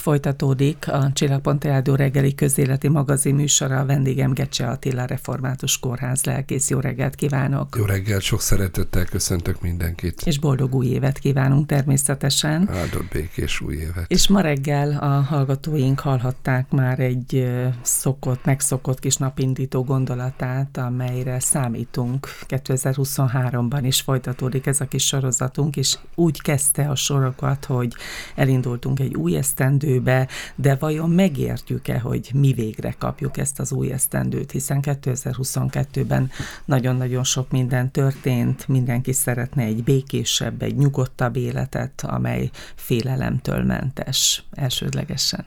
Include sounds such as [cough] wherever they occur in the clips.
Folytatódik a Csillagpont Rádió reggeli közéleti magazin műsora. A vendégem Gecse Attila Református Kórház lelkész. Jó reggelt kívánok! Jó reggelt, sok szeretettel köszöntök mindenkit. És boldog új évet kívánunk természetesen. Áldott békés új évet. És ma reggel a hallgatóink hallhatták már egy szokott, megszokott kis napindító gondolatát, amelyre számítunk 2023-ban is folytatódik ez a kis sorozatunk, és úgy kezdte a sorokat, hogy elindultunk egy új esztendő esztendőbe, de vajon megértjük-e, hogy mi végre kapjuk ezt az új esztendőt, hiszen 2022-ben nagyon-nagyon sok minden történt, mindenki szeretne egy békésebb, egy nyugodtabb életet, amely félelemtől mentes elsődlegesen.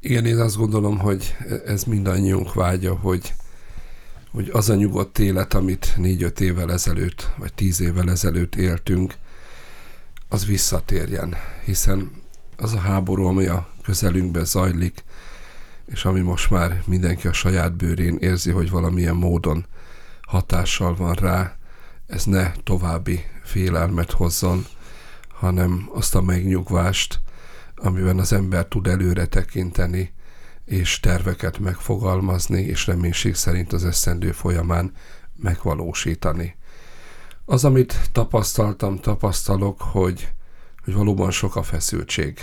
Igen, én azt gondolom, hogy ez mindannyiunk vágya, hogy, hogy az a nyugodt élet, amit négy-öt évvel ezelőtt, vagy tíz évvel ezelőtt éltünk, az visszatérjen, hiszen az a háború, ami a közelünkben zajlik, és ami most már mindenki a saját bőrén érzi, hogy valamilyen módon hatással van rá, ez ne további félelmet hozzon, hanem azt a megnyugvást, amiben az ember tud előre tekinteni, és terveket megfogalmazni, és reménység szerint az eszendő folyamán megvalósítani. Az, amit tapasztaltam, tapasztalok, hogy, hogy valóban sok a feszültség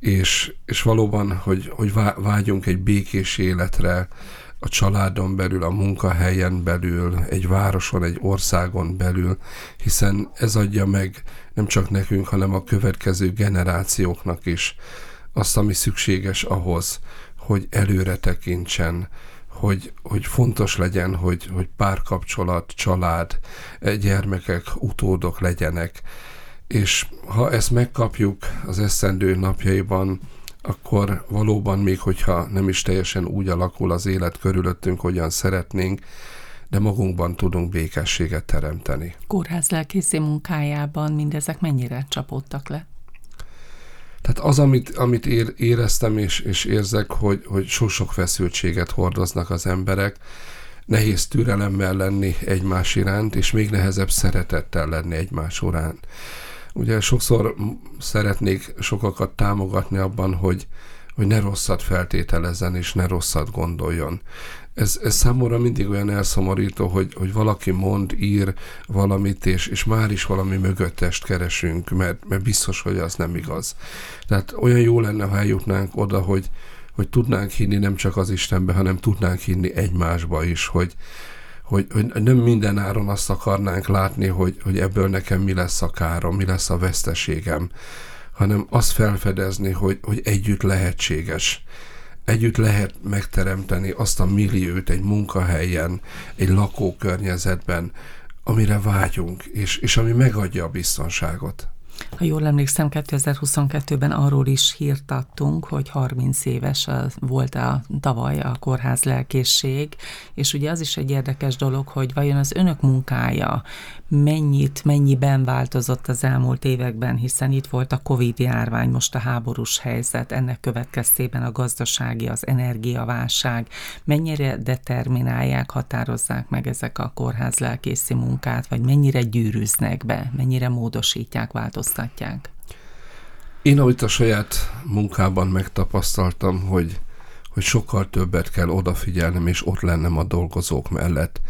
és, és valóban, hogy, hogy vágyunk egy békés életre, a családon belül, a munkahelyen belül, egy városon, egy országon belül, hiszen ez adja meg nem csak nekünk, hanem a következő generációknak is azt, ami szükséges ahhoz, hogy előre tekintsen, hogy, hogy fontos legyen, hogy, hogy párkapcsolat, család, gyermekek, utódok legyenek és ha ezt megkapjuk az eszendő napjaiban, akkor valóban még, hogyha nem is teljesen úgy alakul az élet körülöttünk, hogyan szeretnénk, de magunkban tudunk békességet teremteni. Kórház lelkészi munkájában mindezek mennyire csapódtak le? Tehát az, amit, amit éreztem és, és érzek, hogy, hogy sok-sok feszültséget hordoznak az emberek, nehéz türelemmel lenni egymás iránt, és még nehezebb szeretettel lenni egymás iránt. Ugye sokszor szeretnék sokakat támogatni abban, hogy, hogy ne rosszat feltételezzen és ne rosszat gondoljon. Ez, ez számomra mindig olyan elszomorító, hogy, hogy valaki mond, ír valamit, és, és már is valami mögöttest keresünk, mert, mert biztos, hogy az nem igaz. Tehát olyan jó lenne, ha eljutnánk oda, hogy, hogy tudnánk hinni nem csak az Istenbe, hanem tudnánk hinni egymásba is, hogy, hogy, hogy nem minden áron azt akarnánk látni, hogy, hogy ebből nekem mi lesz a károm, mi lesz a veszteségem, hanem azt felfedezni, hogy, hogy együtt lehetséges. Együtt lehet megteremteni azt a milliót egy munkahelyen, egy lakókörnyezetben, amire vágyunk, és, és ami megadja a biztonságot. Ha jól emlékszem, 2022-ben arról is hírt adtunk, hogy 30 éves volt a tavaly a kórház lelkészség, és ugye az is egy érdekes dolog, hogy vajon az önök munkája mennyit, mennyiben változott az elmúlt években, hiszen itt volt a Covid járvány, most a háborús helyzet, ennek következtében a gazdasági, az energiaválság, mennyire determinálják, határozzák meg ezek a kórház lelkészi munkát, vagy mennyire gyűrűznek be, mennyire módosítják, változtatják? Én, amit a saját munkában megtapasztaltam, hogy, hogy sokkal többet kell odafigyelnem, és ott lennem a dolgozók mellett.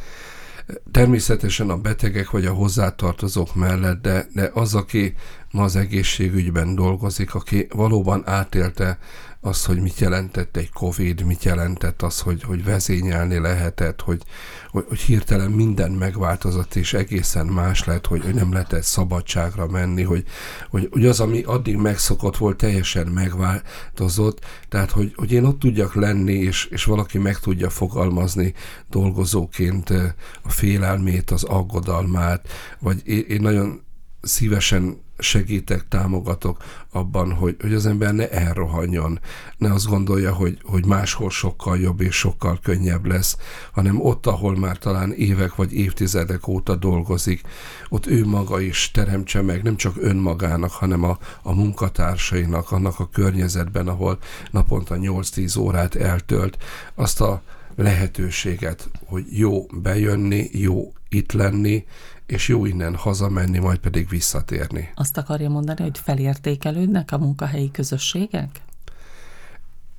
Természetesen a betegek vagy a hozzátartozók mellett, de, de az, aki ma az egészségügyben dolgozik, aki valóban átélte azt, hogy mit jelentett egy Covid, mit jelentett az, hogy, hogy vezényelni lehetett, hogy, hogy, hogy hirtelen minden megváltozott, és egészen más lett, hogy, hogy nem lehetett szabadságra menni, hogy, hogy, hogy az, ami addig megszokott volt, teljesen megváltozott, tehát, hogy, hogy én ott tudjak lenni, és, és valaki meg tudja fogalmazni dolgozóként a félelmét, az aggodalmát, vagy én, én nagyon szívesen segítek, támogatok abban, hogy, hogy az ember ne elrohanjon, ne azt gondolja, hogy, hogy máshol sokkal jobb és sokkal könnyebb lesz, hanem ott, ahol már talán évek vagy évtizedek óta dolgozik, ott ő maga is teremtse meg, nem csak önmagának, hanem a, a munkatársainak, annak a környezetben, ahol naponta 8-10 órát eltölt, azt a lehetőséget, hogy jó bejönni, jó itt lenni, és jó innen hazamenni, majd pedig visszatérni. Azt akarja mondani, hogy felértékelődnek a munkahelyi közösségek?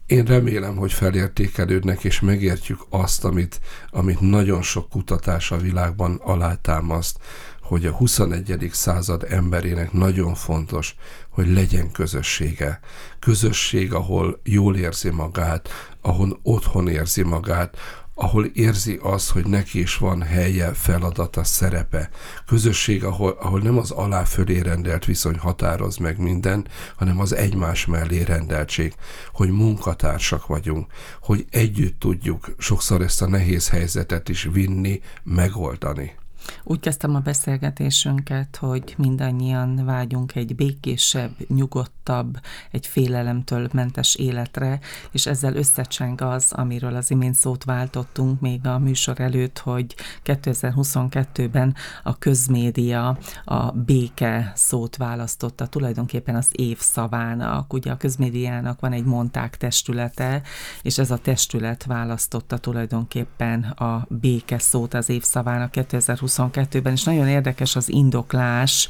Én remélem, hogy felértékelődnek, és megértjük azt, amit, amit nagyon sok kutatás a világban alátámaszt, hogy a 21. század emberének nagyon fontos, hogy legyen közössége. Közösség, ahol jól érzi magát, ahol otthon érzi magát, ahol érzi azt, hogy neki is van helye, feladata, szerepe. Közösség, ahol, ahol nem az alá fölé rendelt viszony határoz meg minden, hanem az egymás mellé rendeltség, hogy munkatársak vagyunk, hogy együtt tudjuk sokszor ezt a nehéz helyzetet is vinni, megoldani. Úgy kezdtem a beszélgetésünket, hogy mindannyian vágyunk egy békésebb, nyugodtabb, egy félelemtől mentes életre, és ezzel összecseng az, amiről az imént szót váltottunk még a műsor előtt, hogy 2022-ben a közmédia a béke szót választotta tulajdonképpen az év szavának. Ugye a közmédiának van egy monták testülete, és ez a testület választotta tulajdonképpen a béke szót az év szavának 2022 22-ben, és nagyon érdekes az indoklás,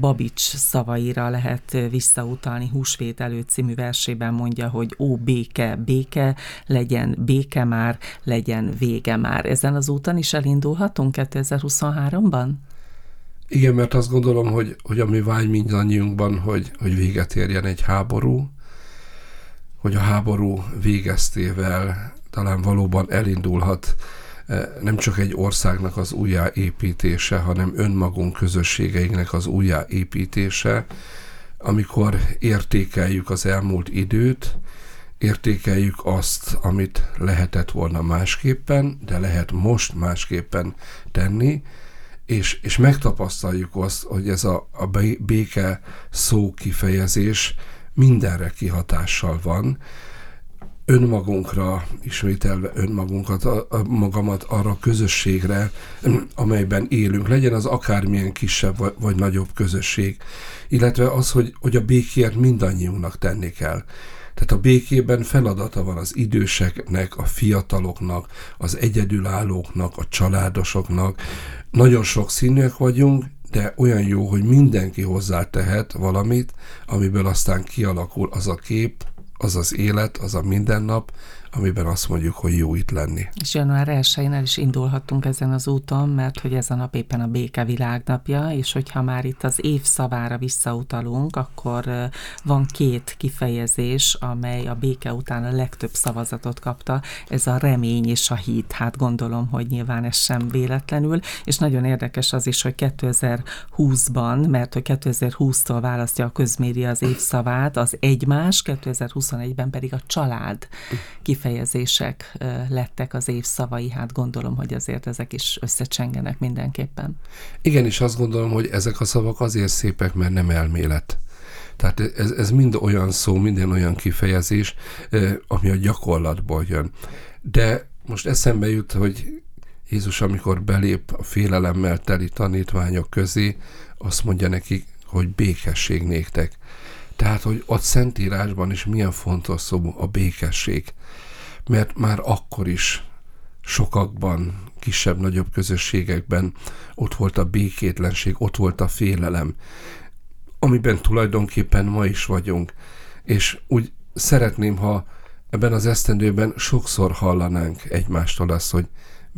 Babics szavaira lehet visszautalni, Húsvét előtt című versében mondja, hogy ó, béke, béke, legyen béke már, legyen vége már. Ezen az úton is elindulhatunk 2023-ban? Igen, mert azt gondolom, hogy, hogy ami vágy mindannyiunkban, hogy, hogy véget érjen egy háború, hogy a háború végeztével talán valóban elindulhat nem csak egy országnak az újjáépítése, hanem önmagunk közösségeinknek az újjáépítése, amikor értékeljük az elmúlt időt, értékeljük azt, amit lehetett volna másképpen, de lehet most másképpen tenni, és, és megtapasztaljuk azt, hogy ez a, a béke szó kifejezés mindenre kihatással van, önmagunkra, ismételve önmagunkat, a, a, magamat arra a közösségre, amelyben élünk, legyen az akármilyen kisebb vagy, vagy nagyobb közösség, illetve az, hogy, hogy a békért mindannyiunknak tenni kell. Tehát a békében feladata van az időseknek, a fiataloknak, az egyedülállóknak, a családosoknak. Nagyon sok színűek vagyunk, de olyan jó, hogy mindenki hozzátehet valamit, amiből aztán kialakul az a kép, az az élet, az a mindennap, amiben azt mondjuk, hogy jó itt lenni. És január 1 el is indulhattunk ezen az úton, mert hogy ez a nap éppen a béke világnapja, és hogyha már itt az év szavára visszautalunk, akkor van két kifejezés, amely a béke után a legtöbb szavazatot kapta, ez a remény és a hit. Hát gondolom, hogy nyilván ez sem véletlenül, és nagyon érdekes az is, hogy 2020-ban, mert hogy 2020-tól választja a közmédia az évszavát, az egymás, 2021-ben pedig a család kifejezés kifejezések lettek az év szavai, hát gondolom, hogy azért ezek is összecsengenek mindenképpen. Igen, és azt gondolom, hogy ezek a szavak azért szépek, mert nem elmélet. Tehát ez, ez mind olyan szó, minden olyan kifejezés, ami a gyakorlatból jön. De most eszembe jut, hogy Jézus, amikor belép a félelemmel teli tanítványok közé, azt mondja nekik, hogy békesség néktek. Tehát, hogy ott Szentírásban is milyen fontos szó a békesség mert már akkor is sokakban, kisebb-nagyobb közösségekben ott volt a békétlenség, ott volt a félelem, amiben tulajdonképpen ma is vagyunk. És úgy szeretném, ha ebben az esztendőben sokszor hallanánk egymástól azt, hogy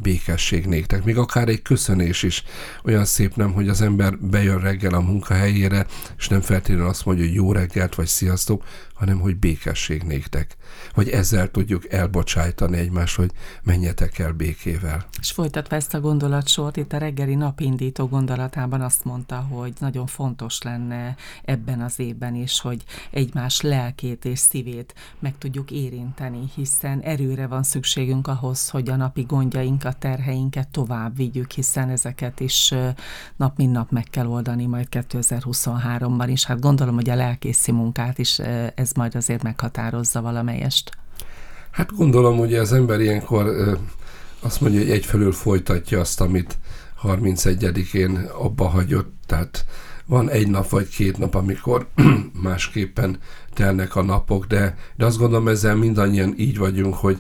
békesség néktek. Még akár egy köszönés is olyan szép nem, hogy az ember bejön reggel a munkahelyére, és nem feltétlenül azt mondja, hogy jó reggelt, vagy sziasztok, hanem hogy békesség néktek. Hogy ezzel tudjuk elbocsájtani egymást, hogy menjetek el békével. És folytatva ezt a gondolatsort, itt a reggeli napindító gondolatában azt mondta, hogy nagyon fontos lenne ebben az évben is, hogy egymás lelkét és szívét meg tudjuk érinteni, hiszen erőre van szükségünk ahhoz, hogy a napi gondjainkat, terheinket tovább vigyük, hiszen ezeket is nap mint nap meg kell oldani majd 2023-ban is. Hát gondolom, hogy a lelkészi munkát is ez majd azért meghatározza valamelyest. Hát gondolom, hogy az ember ilyenkor azt mondja, hogy egyfelől folytatja azt, amit 31-én abba hagyott, tehát van egy nap vagy két nap, amikor [clears throat] másképpen telnek a napok, de, de azt gondolom ezzel mindannyian így vagyunk, hogy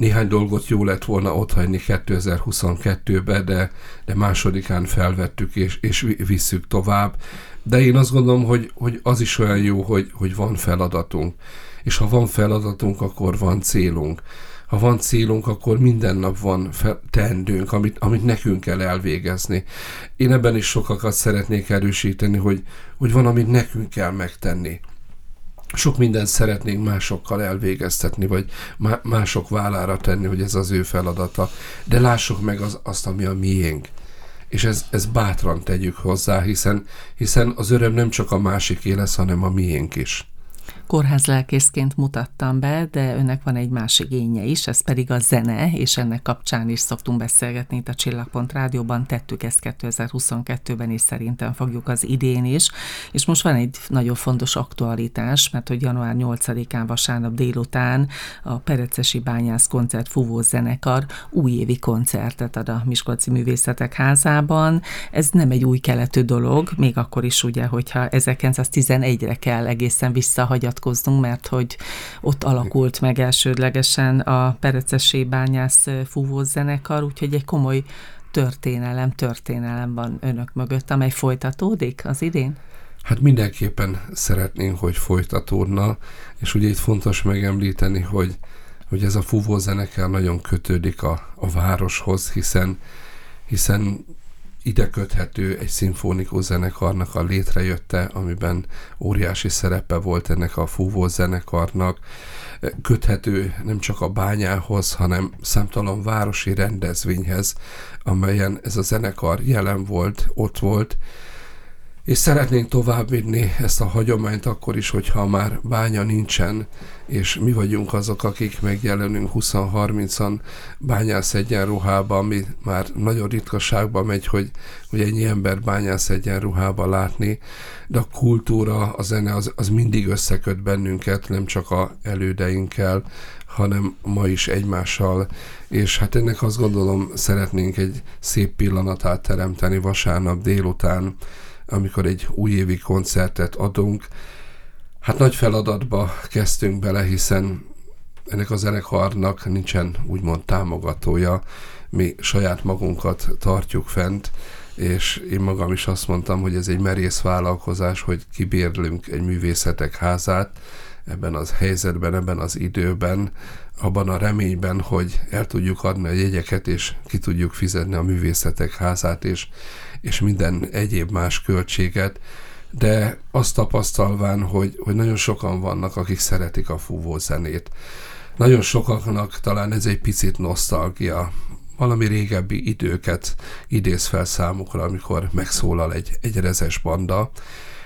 néhány dolgot jó lett volna otthagyni 2022-be, de, de másodikán felvettük és, és visszük tovább. De én azt gondolom, hogy, hogy az is olyan jó, hogy, hogy van feladatunk. És ha van feladatunk, akkor van célunk. Ha van célunk, akkor minden nap van teendőnk, amit, amit nekünk kell elvégezni. Én ebben is sokakat szeretnék erősíteni, hogy, hogy van, amit nekünk kell megtenni sok mindent szeretnénk másokkal elvégeztetni, vagy mások vállára tenni, hogy ez az ő feladata. De lássuk meg az, azt, ami a miénk. És ez, ez bátran tegyük hozzá, hiszen, hiszen az öröm nem csak a másiké lesz, hanem a miénk is kórházlelkészként mutattam be, de önnek van egy másik igénye is, ez pedig a zene, és ennek kapcsán is szoktunk beszélgetni itt a Csillagpont Rádióban, tettük ezt 2022-ben, és szerintem fogjuk az idén is. És most van egy nagyon fontos aktualitás, mert hogy január 8-án vasárnap délután a Perecesi Bányász Koncert Fúvó Zenekar újévi koncertet ad a Miskolci Művészetek Házában. Ez nem egy új keletű dolog, még akkor is ugye, hogyha 1911-re kell egészen visszahagyat vitatkoznunk, mert hogy ott alakult meg elsődlegesen a Perecesi Bányász fúvó zenekar, úgyhogy egy komoly történelem, történelem van önök mögött, amely folytatódik az idén? Hát mindenképpen szeretnénk, hogy folytatódna, és ugye itt fontos megemlíteni, hogy, hogy ez a fúvó zenekar nagyon kötődik a, a városhoz, hiszen, hiszen ide köthető egy szimfonikus zenekarnak a létrejötte, amiben óriási szerepe volt ennek a fúvó zenekarnak, köthető nem csak a bányához, hanem számtalan városi rendezvényhez, amelyen ez a zenekar jelen volt, ott volt, és szeretnénk továbbvinni ezt a hagyományt akkor is, hogyha már bánya nincsen, és mi vagyunk azok, akik megjelenünk 20-30-an bányász egyenruhában, ami már nagyon ritkaságban megy, hogy, hogy ennyi ember bányász egyenruhában látni, de a kultúra, a zene az, az mindig összeköt bennünket, nem csak a elődeinkkel, hanem ma is egymással, és hát ennek azt gondolom szeretnénk egy szép pillanatát teremteni vasárnap délután, amikor egy újévi koncertet adunk. Hát nagy feladatba kezdtünk bele, hiszen ennek a zenekarnak nincsen úgymond támogatója, mi saját magunkat tartjuk fent, és én magam is azt mondtam, hogy ez egy merész vállalkozás, hogy kibérlünk egy művészetek házát ebben az helyzetben, ebben az időben, abban a reményben, hogy el tudjuk adni a jegyeket, és ki tudjuk fizetni a művészetek házát, és és minden egyéb más költséget, de azt tapasztalván, hogy, hogy nagyon sokan vannak, akik szeretik a fúvó zenét. Nagyon sokaknak talán ez egy picit nosztalgia, valami régebbi időket idéz fel számukra, amikor megszólal egy, egy rezes banda,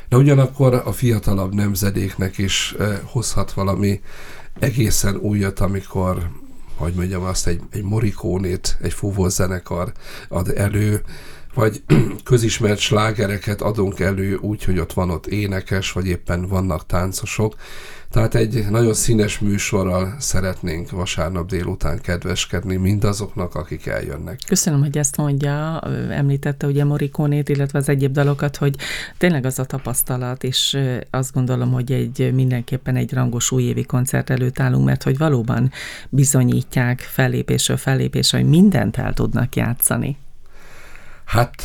de ugyanakkor a fiatalabb nemzedéknek is eh, hozhat valami egészen újat, amikor, hogy mondjam azt, egy, egy morikónét, egy zenekar ad elő, vagy [clears throat] közismert slágereket adunk elő úgy, hogy ott van ott énekes, vagy éppen vannak táncosok. Tehát egy nagyon színes műsorral szeretnénk vasárnap délután kedveskedni mindazoknak, akik eljönnek. Köszönöm, hogy ezt mondja. Említette ugye Morikónét, illetve az egyéb dalokat, hogy tényleg az a tapasztalat, és azt gondolom, hogy egy mindenképpen egy rangos újévi koncert előtt állunk, mert hogy valóban bizonyítják fellépésről fellépésre, hogy mindent el tudnak játszani. Hát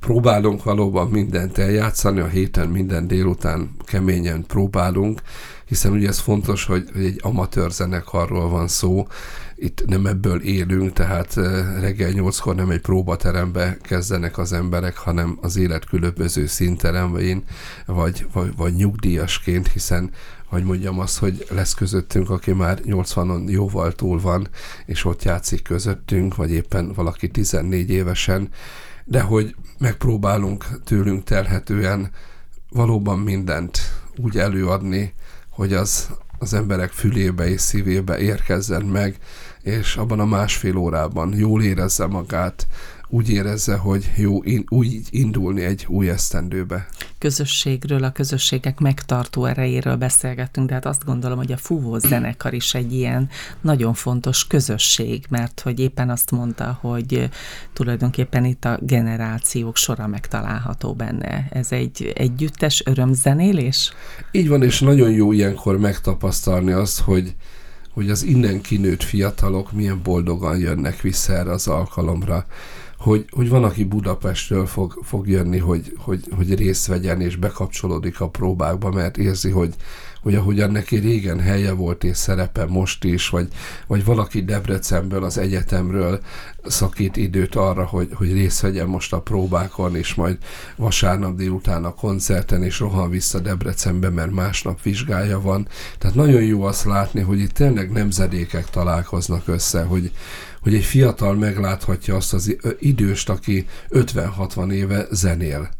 próbálunk valóban mindent eljátszani, a héten minden délután keményen próbálunk, hiszen ugye ez fontos, hogy, egy amatőr zenekarról van szó, itt nem ebből élünk, tehát reggel nyolckor nem egy próbaterembe kezdenek az emberek, hanem az élet különböző szinteremben, vagy, vagy, vagy nyugdíjasként, hiszen hogy mondjam azt, hogy lesz közöttünk, aki már 80-on jóval túl van, és ott játszik közöttünk, vagy éppen valaki 14 évesen, de hogy megpróbálunk tőlünk telhetően valóban mindent úgy előadni, hogy az az emberek fülébe és szívébe érkezzen meg, és abban a másfél órában jól érezze magát, úgy érezze, hogy jó in, úgy indulni egy új esztendőbe. Közösségről, a közösségek megtartó erejéről beszélgettünk, de hát azt gondolom, hogy a fúvó zenekar is egy ilyen nagyon fontos közösség, mert hogy éppen azt mondta, hogy tulajdonképpen itt a generációk sora megtalálható benne. Ez egy együttes örömzenélés? Így van, és nagyon jó ilyenkor megtapasztalni azt, hogy hogy az innen kinőtt fiatalok milyen boldogan jönnek vissza erre az alkalomra hogy, hogy van, aki Budapestről fog, fog jönni, hogy, hogy, hogy részt vegyen és bekapcsolódik a próbákba, mert érzi, hogy, hogy ahogyan neki régen helye volt és szerepe most is, vagy, vagy valaki Debrecenből, az egyetemről szakít időt arra, hogy, hogy részt vegyen most a próbákon, és majd vasárnap délután a koncerten, és rohan vissza Debrecenbe, mert másnap vizsgája van. Tehát nagyon jó azt látni, hogy itt tényleg nemzedékek találkoznak össze, hogy, hogy egy fiatal megláthatja azt az időst, aki 50-60 éve zenél.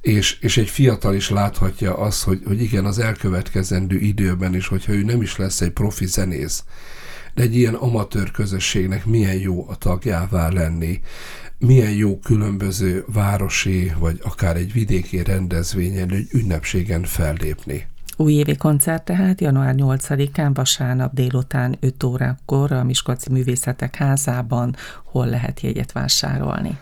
És, és egy fiatal is láthatja azt, hogy, hogy igen, az elkövetkezendő időben is, hogyha ő nem is lesz egy profi zenész, de egy ilyen amatőr közösségnek milyen jó a tagjává lenni, milyen jó különböző városi, vagy akár egy vidéki rendezvényen, egy ünnepségen fellépni. Újévi koncert tehát január 8-án vasárnap délután 5 órakor a Miskolci Művészetek Házában hol lehet jegyet vásárolni?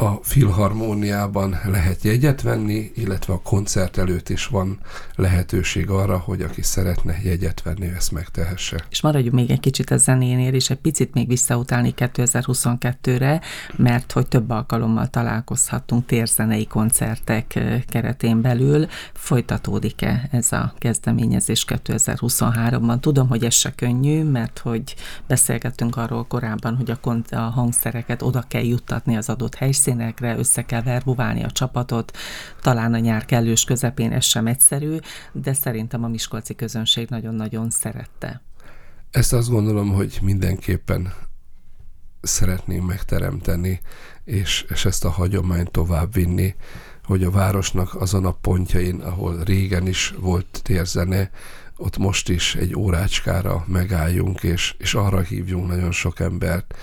A filharmóniában lehet jegyet venni, illetve a koncert előtt is van lehetőség arra, hogy aki szeretne jegyet venni, ezt megtehesse. És maradjunk még egy kicsit a zenénél, és egy picit még visszautálni 2022-re, mert hogy több alkalommal találkozhattunk térzenei koncertek keretén belül. Folytatódik-e ez a kezdeményezés 2023-ban? Tudom, hogy ez se könnyű, mert hogy beszélgettünk arról korábban, hogy a, a hangszereket oda kell juttatni az adott helyszínre, helyszínekre, össze kell verbuválni a csapatot, talán a nyár kellős közepén ez sem egyszerű, de szerintem a miskolci közönség nagyon-nagyon szerette. Ezt azt gondolom, hogy mindenképpen szeretném megteremteni, és, és ezt a hagyományt tovább vinni, hogy a városnak azon a pontjain, ahol régen is volt térzene, ott most is egy órácskára megálljunk, és, és arra hívjunk nagyon sok embert,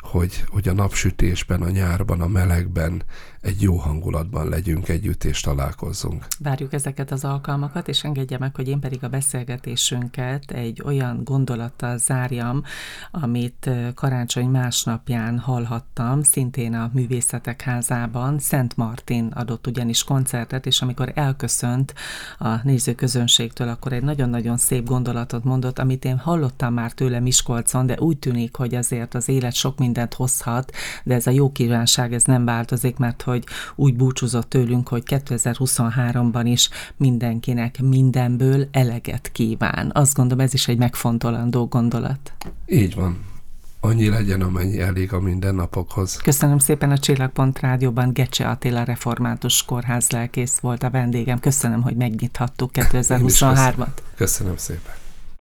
hogy, hogy a napsütésben, a nyárban, a melegben egy jó hangulatban legyünk együtt és találkozzunk. Várjuk ezeket az alkalmakat, és engedje meg, hogy én pedig a beszélgetésünket egy olyan gondolattal zárjam, amit karácsony másnapján hallhattam, szintén a Művészetek Házában. Szent Martin adott ugyanis koncertet, és amikor elköszönt a nézőközönségtől, akkor egy nagyon-nagyon szép gondolatot mondott, amit én hallottam már tőle Miskolcon, de úgy tűnik, hogy azért az élet sok mindent hozhat, de ez a jó kívánság, ez nem változik, mert hogy úgy búcsúzott tőlünk, hogy 2023-ban is mindenkinek mindenből eleget kíván. Azt gondolom, ez is egy megfontolandó gondolat. Így van. Annyi legyen, amennyi elég a mindennapokhoz. Köszönöm szépen a Csillagpont Rádióban Gecse Attila Református Kórház lelkész volt a vendégem. Köszönöm, hogy megnyithattuk 2023-at. Köszönöm szépen.